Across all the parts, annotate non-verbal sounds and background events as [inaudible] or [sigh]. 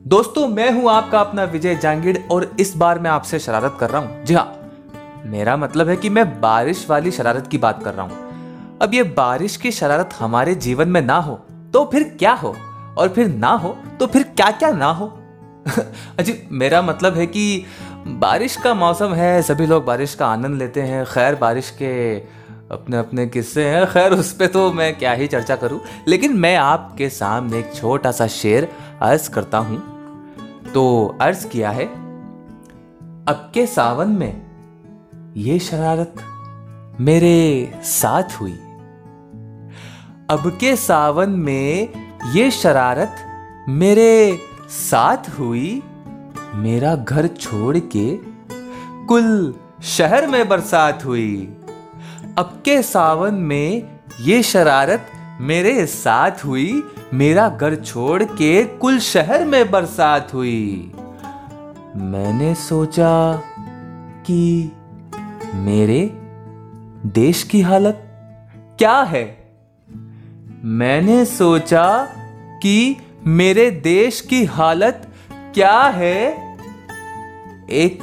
दोस्तों, मैं हूँ आपका अपना विजय जांगिड़ और इस बार मैं आपसे शरारत कर रहा हूँ। जी हाँ मेरा मतलब है कि मैं बारिश वाली शरारत की बात कर रहा हूँ। अब ये बारिश की शरारत हमारे जीवन में ना हो तो फिर क्या हो? और फिर ना हो तो फिर क्या क्या ना हो? [laughs] अजी, मेरा मतलब है कि बारिश का मौसम है, सभी लोग बारिश का आनंद लेते हैं। खैर, बारिश के अपने अपने किस्से हैं। खैर, उस पर तो मैं क्या ही चर्चा करूँ। लेकिन मैं आपके सामने एक छोटा सा शेर अर्ज़ करता हूँ। तो अर्ज़ किया है, अब के सावन में ये शरारत मेरे साथ हुई। अब के सावन में ये शरारत मेरे साथ हुई। मेरा घर छोड़ के कुल शहर में बरसात हुई। अब के सावन में ये शरारत मेरे साथ हुई, मेरा घर छोड़ के कुल शहर में बरसात हुई। मैंने सोचा कि मेरे देश की हालत क्या है? मैंने सोचा कि मेरे देश की हालत क्या है? एक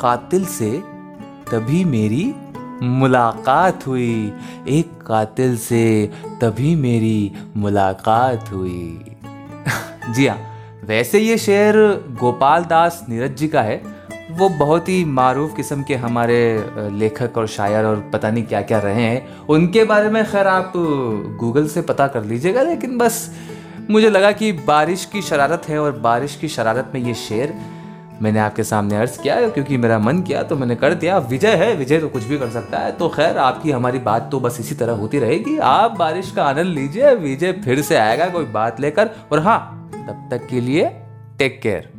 कातिल से तभी मेरी मुलाकात हुई। एक कातिल से तभी मेरी मुलाकात हुई। [laughs] जी हाँ वैसे ये शेर गोपाल दास नीरज जी का है। वो बहुत ही मारूफ किस्म के हमारे लेखक और शायर और पता नहीं क्या क्या रहे हैं। उनके बारे में खैर आप गूगल से पता कर लीजिएगा, लेकिन बस मुझे लगा कि बारिश की शरारत है और बारिश की शरारत में ये शेर मैंने आपके सामने अर्ज़ किया क्योंकि मेरा मन किया तो मैंने कर दिया। विजय है, विजय तो कुछ भी कर सकता है। तो खैर, आपकी हमारी बात तो बस इसी तरह होती रहेगी। आप बारिश का आनंद लीजिए, विजय फिर से आएगा कोई बात लेकर। और हाँ तब तक के लिए टेक केयर